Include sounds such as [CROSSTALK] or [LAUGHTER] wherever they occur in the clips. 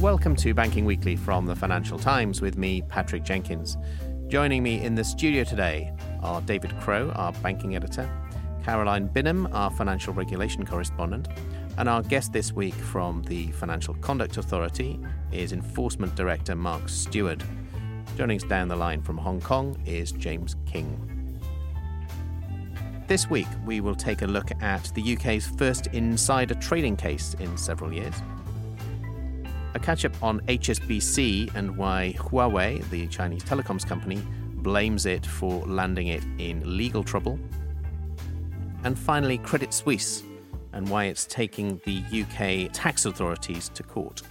Welcome to Banking Weekly from the Financial Times with me, Patrick Jenkins. Joining me in the studio today are David Crow, our banking editor, Caroline Binham, our financial regulation correspondent, and our guest this week from the Financial Conduct Authority is Enforcement Director Mark Steward. Joining us down the line from Hong Kong is James Kynge. This week, we will take a look at the UK's first insider trading case in several years a catch up on HSBC and why Huawei, the Chinese telecoms company, blames it for landing it in legal trouble. And finally, Credit Suisse and why it's taking the UK tax authorities to court.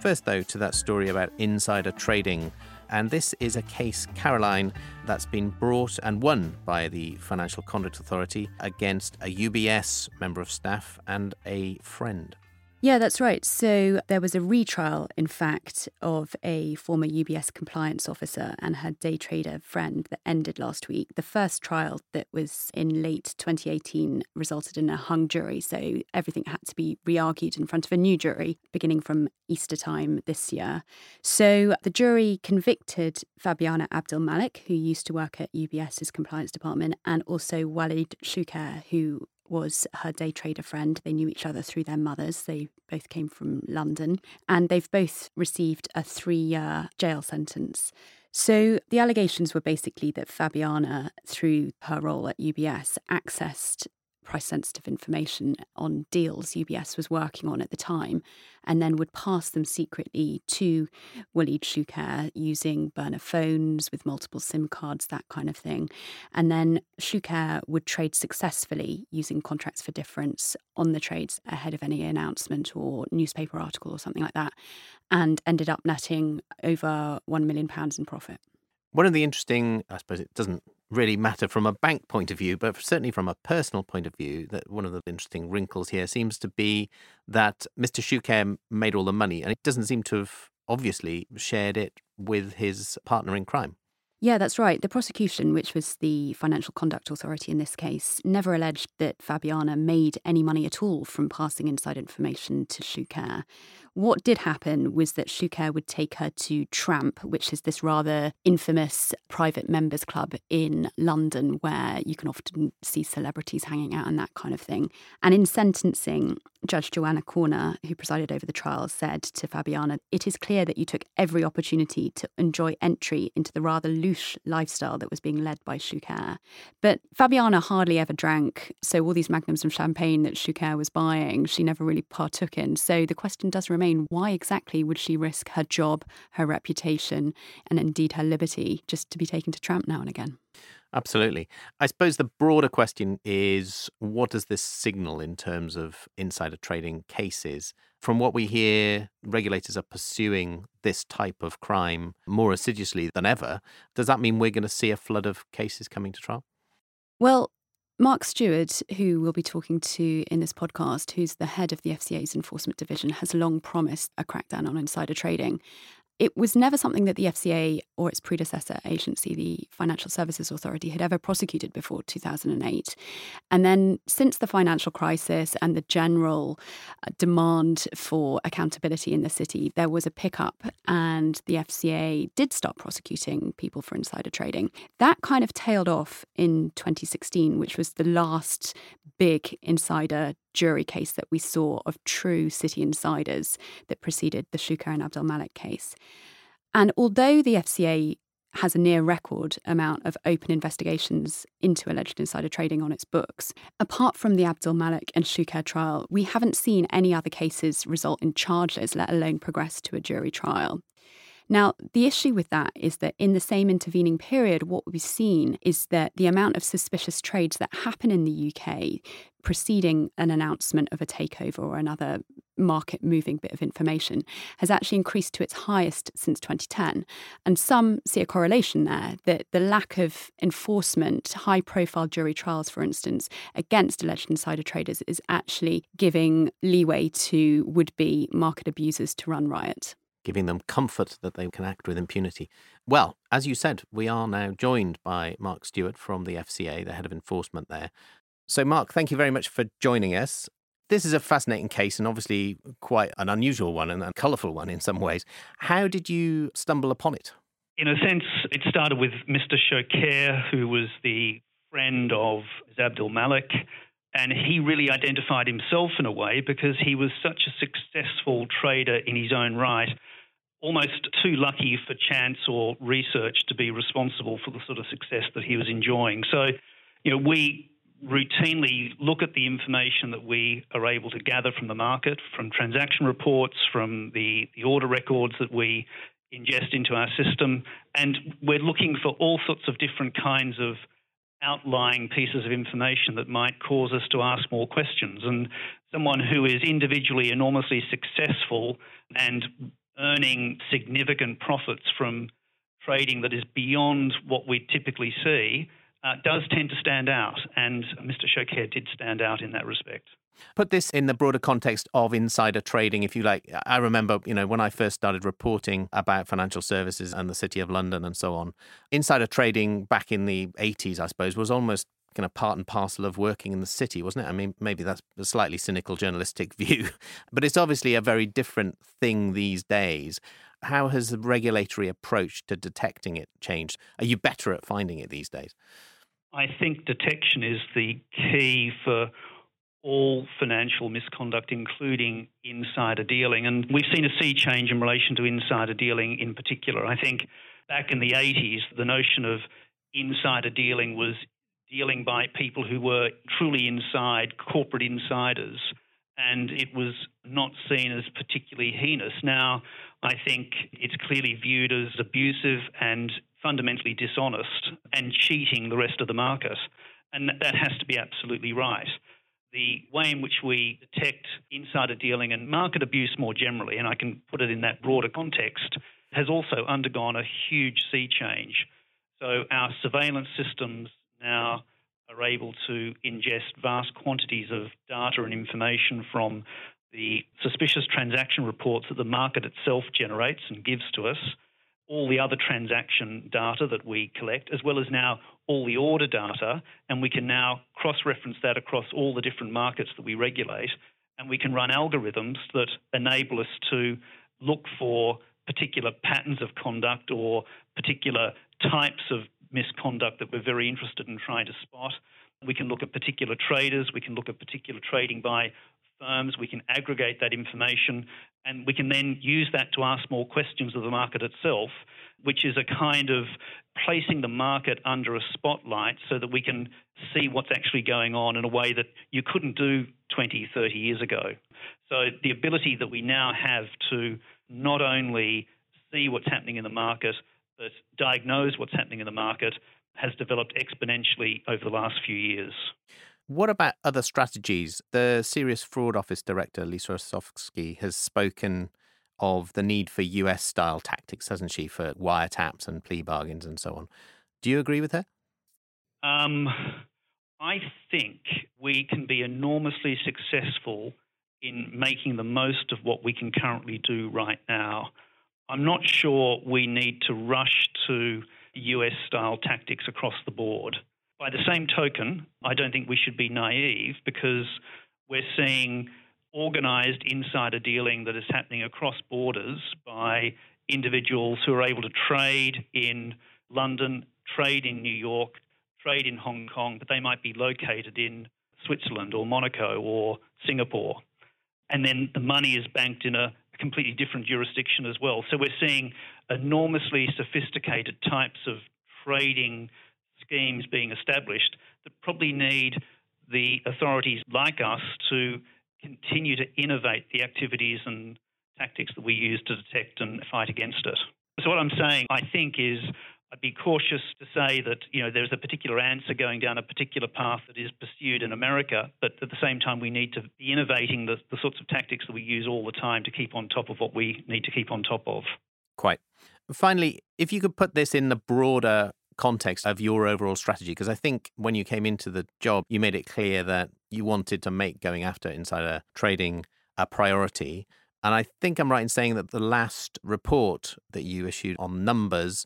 First, though, to that story about insider trading. And this is a case, Caroline, that's been brought and won by the Financial Conduct Authority against a UBS member of staff and a friend. Yeah, that's right. So there was a retrial, in fact, of a former UBS compliance officer and her day trader friend that ended last week. The first trial that was in late 2018 resulted in a hung jury. So everything had to be re argued in front of a new jury beginning from Easter time this year. So the jury convicted Fabiana Abdel Malik, who used to work at UBS's compliance department, and also Walid Choucair, who was her day trader friend. They knew each other through their mothers. They both came from London. And they've both received a three year jail sentence. So the allegations were basically that Fabiana, through her role at UBS, accessed price sensitive information on deals UBS was working on at the time, and then would pass them secretly to Walid Choucair using burner phones with multiple SIM cards, that kind of thing. And then Choucair would trade successfully using contracts for difference on the trades ahead of any announcement or newspaper article or something like that, and ended up netting over £1 million in profit. One of the interesting, I suppose it doesn't really matter from a bank point of view, but certainly from a personal point of view, that one of the interesting wrinkles here seems to be that Mr. Choucair made all the money and it doesn't seem to have obviously shared it with his partner in crime. Yeah, that's right. The prosecution, which was the Financial Conduct Authority in this case, never alleged that Fabiana made any money at all from passing inside information to Choucair. What did happen was that Choucair would take her to Tramp, which is this rather infamous private members club in London where you can often see celebrities hanging out and that kind of thing. And in sentencing, Judge Joanna Korner, who presided over the trial, said to Fabiana, It is clear that you took every opportunity to enjoy entry into the rather louche lifestyle that was being led by Choucair. But Fabiana hardly ever drank, so all these magnums of champagne that Choucair was buying, she never really partook in. So the question does remain remain, why exactly would she risk her job, her reputation, and indeed her liberty just to be taken to tramp now and again? Absolutely. I suppose the broader question is what does this signal in terms of insider trading cases? From what we hear, regulators are pursuing this type of crime more assiduously than ever. Does that mean we're going to see a flood of cases coming to trial? Well, Mark Steward, who we'll be talking to in this podcast, who's the head of the FCA's enforcement division, has long promised a crackdown on insider trading. It was never something that the FCA or its predecessor agency, the Financial Services Authority, had ever prosecuted before 2008. And then, since the financial crisis and the general uh, demand for accountability in the city, there was a pickup, and the FCA did start prosecuting people for insider trading. That kind of tailed off in 2016, which was the last big insider jury case that we saw of true city insiders that preceded the Choucair and Abdel Malik case. And although the FCA has a near record amount of open investigations into alleged insider trading on its books. Apart from the Abdel Malik and Choucair trial, we haven't seen any other cases result in charges, let alone progress to a jury trial. Now, the issue with that is that in the same intervening period, what we've seen is that the amount of suspicious trades that happen in the UK preceding an announcement of a takeover or another market moving bit of information has actually increased to its highest since 2010. And some see a correlation there that the lack of enforcement, high profile jury trials, for instance, against alleged insider traders is actually giving leeway to would be market abusers to run riot giving them comfort that they can act with impunity. Well, as you said, we are now joined by Mark Steward from the FCA, the head of enforcement there. So, Mark, thank you very much for joining us. This is a fascinating case and obviously quite an unusual one and a colourful one in some ways. How did you stumble upon it? In a sense, it started with Mr. Choucair, who was the friend of Abdel Malik, and he really identified himself in a way because he was such a successful trader in his own right almost too lucky for chance or research to be responsible for the sort of success that he was enjoying. So, you know, we routinely look at the information that we are able to gather from the market, from transaction reports, from the, the order records that we ingest into our system, and we're looking for all sorts of different kinds of outlying pieces of information that might cause us to ask more questions. And someone who is individually enormously successful and earning significant profits from trading that is beyond what we typically see uh, does tend to stand out. And Mr. Choucair did stand out in that respect. Put this in the broader context of insider trading, if you like. I remember, you know, when I first started reporting about financial services and the City of London and so on, insider trading back in the 80s, I suppose, was almost kind of part and parcel of working in the city, wasn't it? I mean, maybe that's a slightly cynical journalistic [LAUGHS] view, but it's obviously a very different thing these days. How has the regulatory approach to detecting it changed? Are you better at finding it these days? I think detection is the key for all financial misconduct, including insider dealing. And we've seen a sea change in relation to insider dealing in particular. I think back in the 80s, the notion of insider dealing was dealing by people who were truly inside, corporate insiders, and it was not seen as particularly heinous. Now, I think it's clearly viewed as abusive and fundamentally dishonest and cheating the rest of the market. And that has to be absolutely right. The way in which we detect insider dealing and market abuse more generally, and I can put it in that broader context, has also undergone a huge sea change. So our surveillance systems now are able to ingest vast quantities of data and information from the suspicious transaction reports that the market itself generates and gives to us, all the other transaction data that we collect, as well as now all the order data, and we can now cross reference that across all the different markets that we regulate, and we can run algorithms that enable us to look for particular patterns of conduct or particular types of misconduct that we're very interested in trying to spot. We can look at particular traders, we can look at particular trading by firms, we can aggregate that information, and we can then use that to ask more questions of the market itself, which is a kind of placing the market under a spotlight so that we can see what's actually going on in a way that you couldn't do 20, 30 years ago. So the ability that we now have to not only see what's happening in the market, but diagnose what's happening in the market has developed exponentially over the last few years. What about other strategies? The Serious Fraud Office Director, Lisa Osofsky, has spoken of the need for US style tactics, hasn't she, for wiretaps and plea bargains and so on. Do you agree with her? Um, I think we can be enormously successful in making the most of what we can currently do right now. I'm not sure we need to rush to US style tactics across the board. By the same token, I don't think we should be naive because we're seeing organized insider dealing that is happening across borders by individuals who are able to trade in London, trade in New York, trade in Hong Kong, but they might be located in Switzerland or Monaco or Singapore. And then the money is banked in a completely different jurisdiction as well. So we're seeing enormously sophisticated types of trading schemes being established that probably need the authorities like us to continue to innovate the activities and tactics that we use to detect and fight against it. So what I'm saying, I think, is I'd be cautious to say that you know there's a particular answer going down a particular path that is pursued in America, but at the same time we need to be innovating the, the sorts of tactics that we use all the time to keep on top of what we need to keep on top of. Quite. Finally, if you could put this in the broader context of your overall strategy, because I think when you came into the job, you made it clear that you wanted to make going after insider trading a priority. And I think I'm right in saying that the last report that you issued on numbers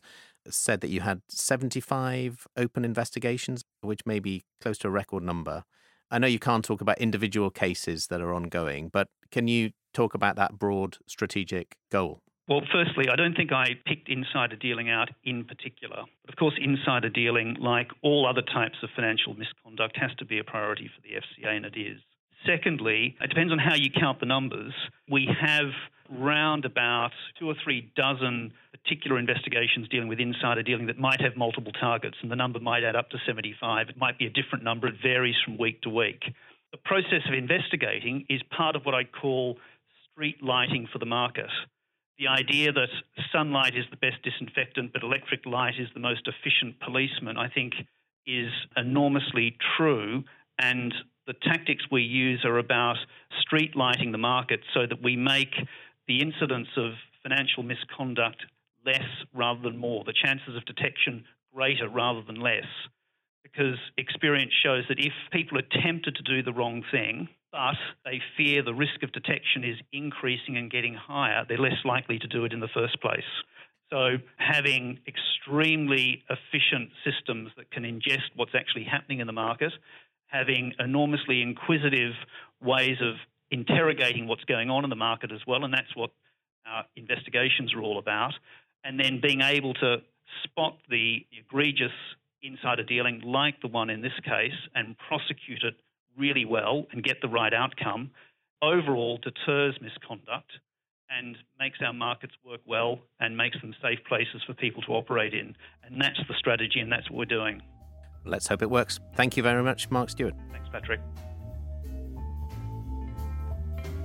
said that you had 75 open investigations, which may be close to a record number. I know you can't talk about individual cases that are ongoing, but can you talk about that broad strategic goal? Well, firstly, I don't think I picked insider dealing out in particular. But of course, insider dealing, like all other types of financial misconduct, has to be a priority for the FCA, and it is. Secondly, it depends on how you count the numbers. We have round about two or three dozen particular investigations dealing with insider dealing that might have multiple targets, and the number might add up to 75. It might be a different number, it varies from week to week. The process of investigating is part of what I call street lighting for the market. The idea that sunlight is the best disinfectant, but electric light is the most efficient policeman, I think, is enormously true. And the tactics we use are about street lighting the market so that we make the incidence of financial misconduct less rather than more, the chances of detection greater rather than less. Because experience shows that if people are tempted to do the wrong thing, but they fear the risk of detection is increasing and getting higher, they're less likely to do it in the first place. So, having extremely efficient systems that can ingest what's actually happening in the market, having enormously inquisitive ways of interrogating what's going on in the market as well, and that's what our investigations are all about, and then being able to spot the egregious insider dealing like the one in this case and prosecute it really well and get the right outcome overall deters misconduct and makes our markets work well and makes them safe places for people to operate in. And that's the strategy, and that's what we're doing. Let's hope it works. Thank you very much, Mark Steward. Thanks, Patrick.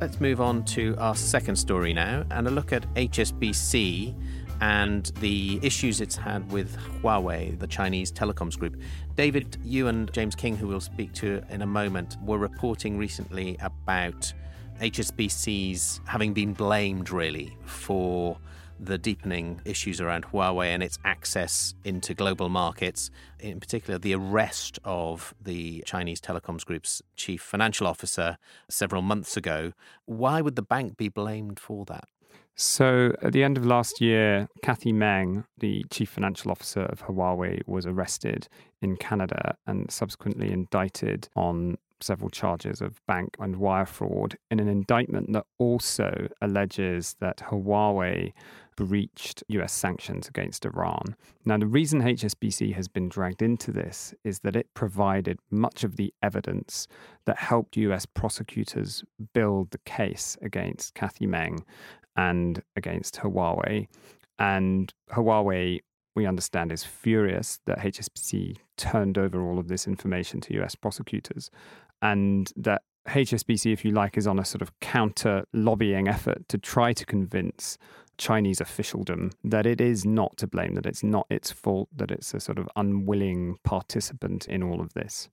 Let's move on to our second story now and a look at HSBC and the issues it's had with Huawei, the Chinese telecoms group. David, you and James Kynge, who we'll speak to in a moment, were reporting recently about HSBC's having been blamed really for the deepening issues around Huawei and its access into global markets, in particular, the arrest of the Chinese telecoms group's chief financial officer several months ago. Why would the bank be blamed for that? So, at the end of last year, Cathy Meng, the chief financial officer of Huawei, was arrested in Canada and subsequently indicted on several charges of bank and wire fraud in an indictment that also alleges that Huawei breached US sanctions against Iran. Now, the reason HSBC has been dragged into this is that it provided much of the evidence that helped US prosecutors build the case against Cathy Meng and against Huawei. And Huawei we understand is furious that HSBC turned over all of this information to US prosecutors and that HSBC, if you like, is on a sort of counter lobbying effort to try to convince Chinese officialdom that it is not to blame, that it's not its fault, that it's a sort of unwilling participant in all of this.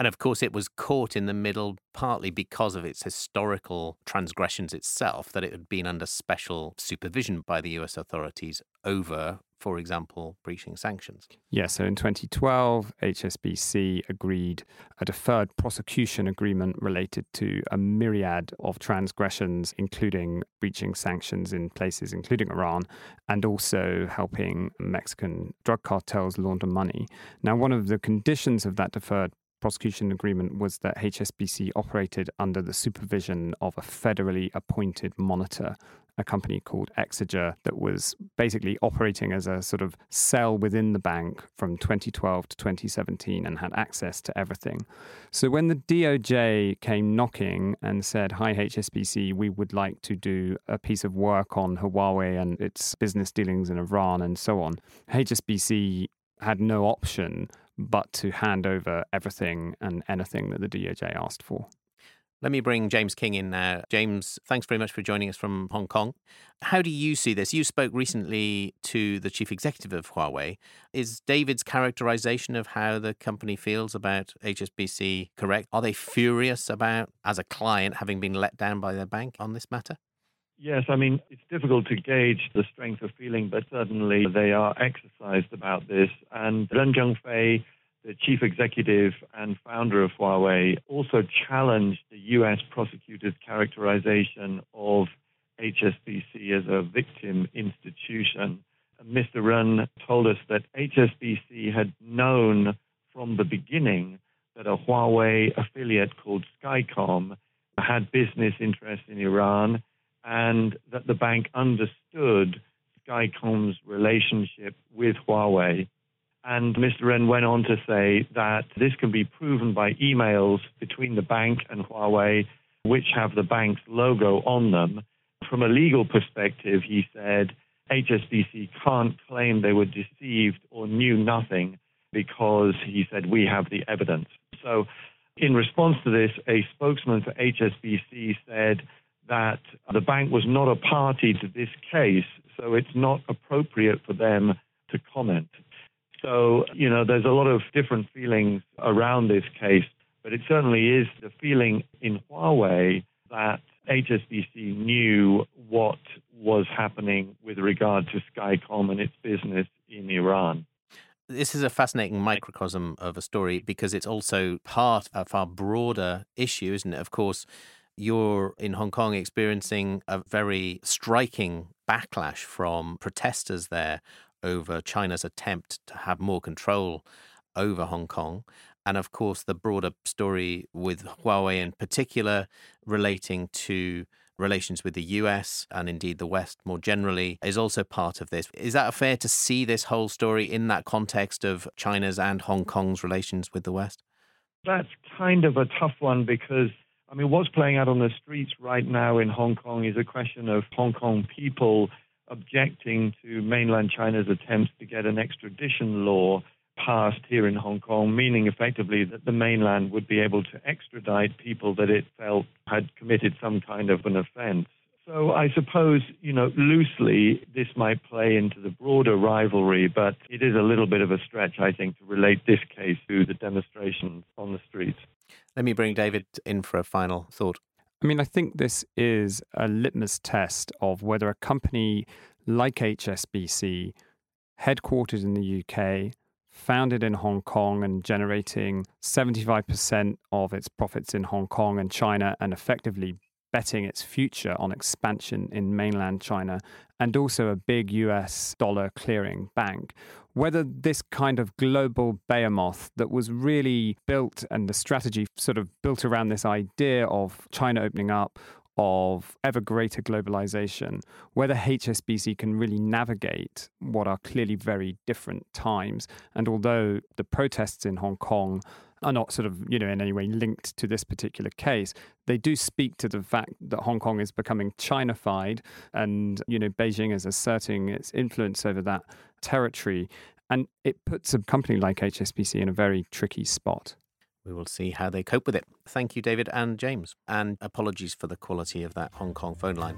And of course, it was caught in the middle partly because of its historical transgressions itself, that it had been under special supervision by the US authorities over, for example, breaching sanctions. Yeah, so in 2012, HSBC agreed a deferred prosecution agreement related to a myriad of transgressions, including breaching sanctions in places including Iran, and also helping Mexican drug cartels launder money. Now, one of the conditions of that deferred prosecution agreement was that HSBC operated under the supervision of a federally appointed monitor, a company called Exiger, that was basically operating as a sort of cell within the bank from 2012 to 2017 and had access to everything. So when the DOJ came knocking and said, Hi, HSBC, we would like to do a piece of work on Huawei and its business dealings in Iran and so on, HSBC had no option but to hand over everything and anything that the DOJ asked for. Let me bring James Kynge in now. James, thanks very much for joining us from Hong Kong. How do you see this? You spoke recently to the chief executive of Huawei. Is David's characterization of how the company feels about HSBC correct? Are they furious about, as a client, having been let down by their bank on this matter? Yes, I mean, it's difficult to gauge the strength of feeling, but certainly they are exercised about this. And Ren Zhengfei the chief executive and founder of Huawei, also challenged the U.S. prosecutor's characterization of HSBC as a victim institution. Mr. Ren told us that HSBC had known from the beginning that a Huawei affiliate called Skycom had business interests in Iran and that the bank understood Skycom's relationship with Huawei. And Mr. Ren went on to say that this can be proven by emails between the bank and Huawei, which have the bank's logo on them. From a legal perspective, he said, HSBC can't claim they were deceived or knew nothing because he said, we have the evidence. So, in response to this, a spokesman for HSBC said that the bank was not a party to this case, so it's not appropriate for them to comment. So, you know, there's a lot of different feelings around this case, but it certainly is the feeling in Huawei that HSBC knew what was happening with regard to Skycom and its business in Iran. This is a fascinating microcosm of a story because it's also part of our broader issue, isn't it? Of course, you're in Hong Kong experiencing a very striking backlash from protesters there over China's attempt to have more control over Hong Kong. And of course, the broader story with Huawei in particular relating to relations with the US and indeed the West more generally is also part of this. Is that fair to see this whole story in that context of China's and Hong Kong's relations with the West? That's kind of a tough one because, I mean, what's playing out on the streets right now in Hong Kong is a question of Hong Kong people objecting to mainland China's attempts to get an extradition law passed here in Hong Kong, meaning effectively that the mainland would be able to extradite people that it felt had committed some kind of an offense. So I suppose, you know, loosely this might play into the broader rivalry, but it is a little bit of a stretch, I think, to relate this case to the demonstrations on the streets. Let me bring David in for a final thought. I mean, I think this is a litmus test of whether a company like HSBC, headquartered in the UK, founded in Hong Kong and generating 75% of its profits in Hong Kong and China and effectively betting its future on expansion in mainland China and also a big US dollar clearing bank. Whether this kind of global behemoth that was really built and the strategy sort of built around this idea of China opening up, of ever greater globalization, whether HSBC can really navigate what are clearly very different times. And although the protests in Hong Kong are not sort of, you know, in any way linked to this particular case, they do speak to the fact that Hong Kong is becoming Chinafied and, you know, Beijing is asserting its influence over that territory. And it puts a company like HSBC in a very tricky spot. We will see how they cope with it. Thank you, David and James. And apologies for the quality of that Hong Kong phone line.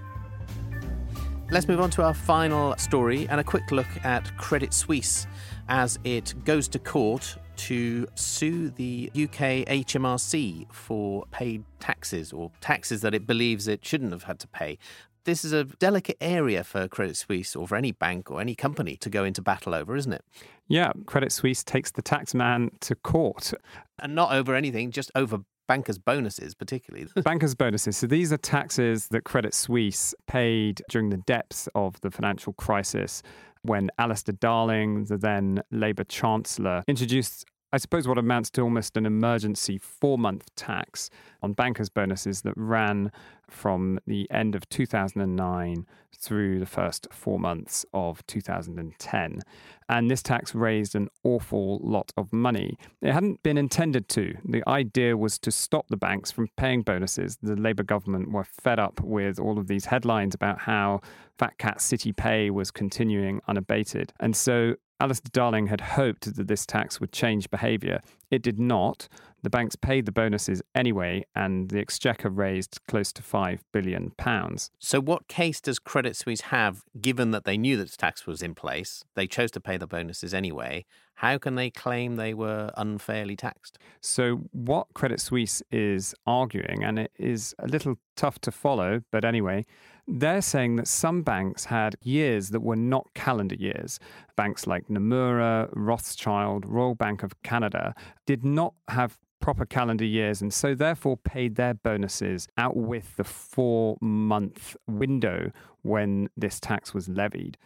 Let's move on to our final story and a quick look at Credit Suisse as it goes to court to sue the UK HMRC for paid taxes or taxes that it believes it shouldn't have had to pay. This is a delicate area for Credit Suisse or for any bank or any company to go into battle over, isn't it? Yeah, Credit Suisse takes the taxman to court. And not over anything, just over bankers' bonuses, particularly. [LAUGHS] bankers' bonuses. So these are taxes that Credit Suisse paid during the depths of the financial crisis when Alistair Darling, the then Labour Chancellor, introduced I suppose what amounts to almost an emergency four month tax on bankers' bonuses that ran from the end of 2009 through the first four months of 2010. And this tax raised an awful lot of money. It hadn't been intended to. The idea was to stop the banks from paying bonuses. The Labour government were fed up with all of these headlines about how Fat Cat City Pay was continuing unabated. And so Alistair Darling had hoped that this tax would change behaviour. It did not. The banks paid the bonuses anyway, and the Exchequer raised close to £5 billion. So, what case does Credit Suisse have, given that they knew that tax was in place? They chose to pay the bonuses anyway. How can they claim they were unfairly taxed? So, what Credit Suisse is arguing, and it is a little tough to follow, but anyway, they're saying that some banks had years that were not calendar years. Banks like Nomura, Rothschild, Royal Bank of Canada did not have proper calendar years and so therefore paid their bonuses out with the four month window when this tax was levied.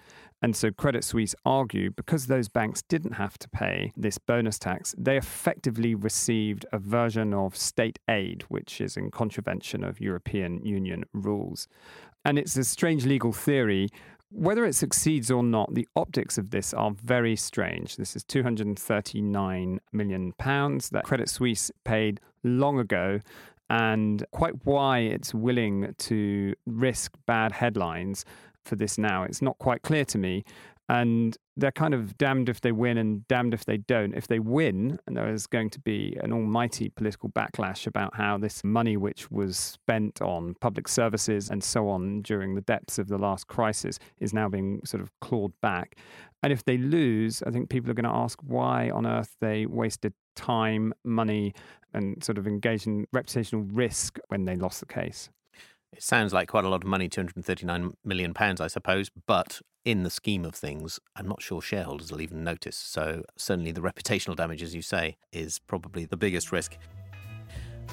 And so Credit Suisse argue because those banks didn't have to pay this bonus tax, they effectively received a version of state aid, which is in contravention of European Union rules. And it's a strange legal theory whether it succeeds or not, the optics of this are very strange. This is 239 million pounds that Credit Suisse paid long ago and quite why it's willing to risk bad headlines for this now. It's not quite clear to me and they're kind of damned if they win and damned if they don't. If they win, and there is going to be an almighty political backlash about how this money, which was spent on public services and so on during the depths of the last crisis, is now being sort of clawed back. And if they lose, I think people are going to ask why on earth they wasted time, money, and sort of engaged in reputational risk when they lost the case. It sounds like quite a lot of money, 239 million pounds, I suppose, but in the scheme of things, I'm not sure shareholders will even notice. So, certainly the reputational damage, as you say, is probably the biggest risk.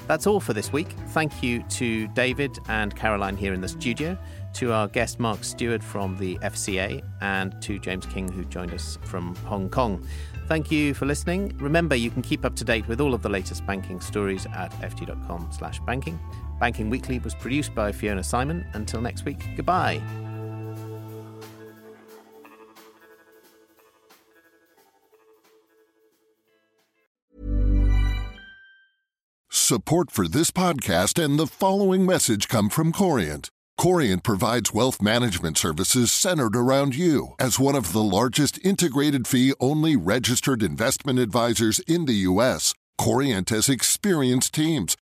That's all for this week. Thank you to David and Caroline here in the studio, to our guest Mark Steward from the FCA, and to James Kynge, who joined us from Hong Kong. Thank you for listening. Remember, you can keep up to date with all of the latest banking stories at ft.com/banking. Banking Weekly was produced by Fiona Symon. Until next week, goodbye. Support for this podcast and the following message come from Corient. Corient provides wealth management services centered around you. As one of the largest integrated fee only registered investment advisors in the U.S., Corient has experienced teams